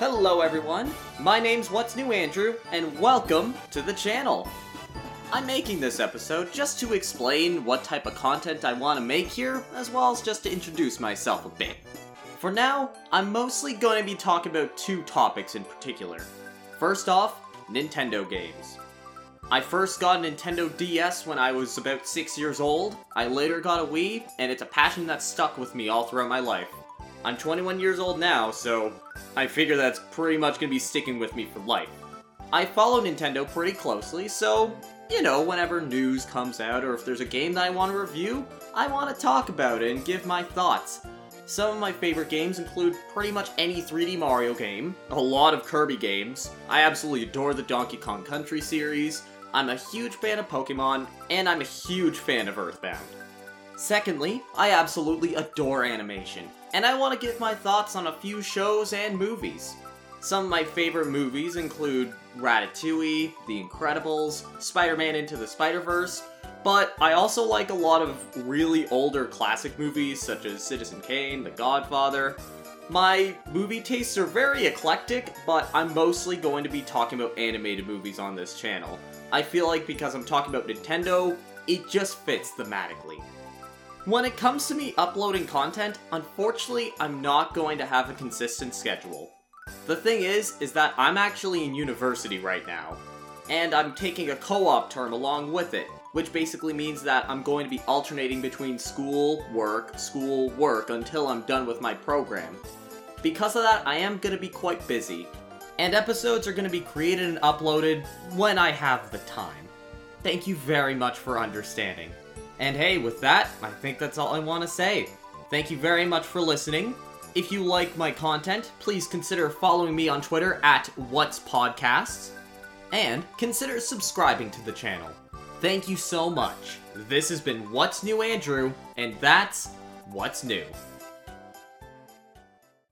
Hello everyone, my name's What's New Andrew, and welcome to the channel. I'm making this episode just to explain what type of content I want to make here, as well as just to introduce myself a bit. For now, I'm mostly going to be talking about two topics in particular. First off, Nintendo games. I first got a Nintendo DS when I was about 6 years old, I later got a Wii, and it's a passion that stuck with me all throughout my life. I'm 21 years old now, so I figure that's pretty much gonna be sticking with me for life. I follow Nintendo pretty closely, so, you know, whenever news comes out or if there's a game that I want to review, I want to talk about it and give my thoughts. Some of my favorite games include pretty much any 3D Mario game, a lot of Kirby games, I absolutely adore the Donkey Kong Country series, I'm a huge fan of Pokemon, and I'm a huge fan of Earthbound. Secondly, I absolutely adore animation, and I want to give my thoughts on a few shows and movies. Some of my favorite movies include Ratatouille, The Incredibles, Spider Man Into the Spider Verse, but I also like a lot of really older classic movies such as Citizen Kane, The Godfather. My movie tastes are very eclectic, but I'm mostly going to be talking about animated movies on this channel. I feel like because I'm talking about Nintendo, it just fits thematically. When it comes to me uploading content, unfortunately, I'm not going to have a consistent schedule. The thing is, is that I'm actually in university right now, and I'm taking a co-op term along with it, which basically means that I'm going to be alternating between school, work, school, work until I'm done with my program. Because of that, I am going to be quite busy, and episodes are going to be created and uploaded when I have the time. Thank you very much for understanding. And hey, with that, I think that's all I want to say. Thank you very much for listening. If you like my content, please consider following me on Twitter at What's Podcasts, and consider subscribing to the channel. Thank you so much. This has been What's New Andrew, and that's What's New.